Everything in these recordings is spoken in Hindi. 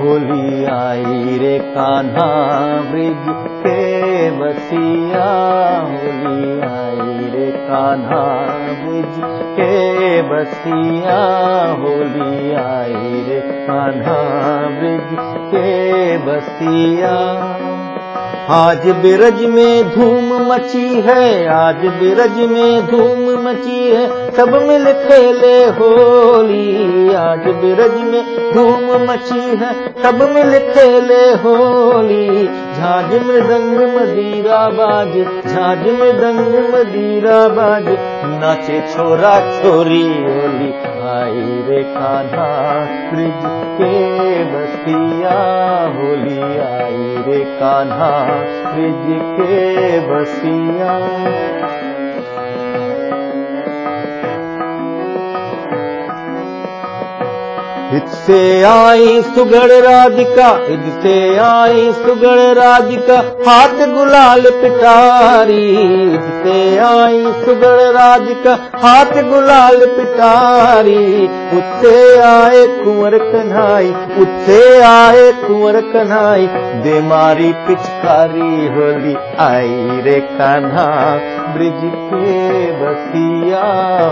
होली आई रे कान्हा ब्रिज के बसिया होली आई रे कान्हा ब्रिज के बसिया होली आई रे कान्हा ब्रिज के बसिया। आज बिरज में धूम मची है, आज बिरज में धूम मची है, सब मिल खेले होली। आज बिरज में धूम मची है सब मिल खेले होली। झांझ मृदंग मदीरा बाज झांझ मृदंग मदीरा बाज। नाचे छोरा छोरी होली आई रे कान्हा ब्रिज के बसिया होली आई रे कान्हा ब्रिज के बसिया इससे आई सुगढ़ राधिका इससे आई सुगढ़ राधिका हाथ गुलाल पिटारी इससे आई सुगढ़ राधिका हाथ गुलाल पिटारी उससे आए कुंवर कन्हाई उससे आए कुंवर कन्हाई बेमारी पिचकारी होली आई रे कान्हा ब्रिज के बसिया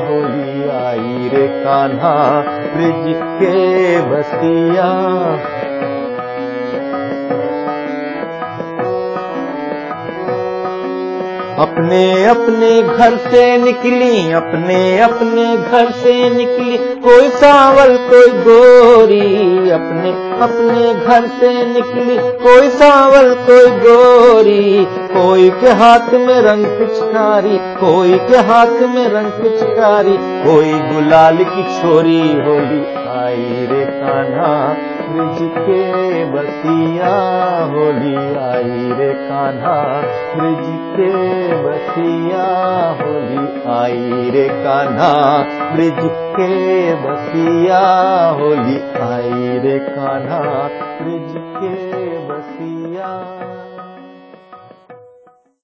होली आई रे कान्हा ब्रिज के बसिया अपने अपने घर से निकली, अपने अपने घर से निकली। कोई सावल, कोई गोरी, अपने अपने घर से निकली। कोई सावल, कोई गोरी, कोई के हाथ में रंग पिचकारी, कोई के हाथ में रंग पिचकारी। कोई गुलाल की छोरी होली आई रे कान्हा ब्रिज के बसिया होली आई रे कान्हा ब्रिज के बसिया होली आई रे कान्हा ब्रिज के बसिया होली आई रे कान्हा ब्रिज के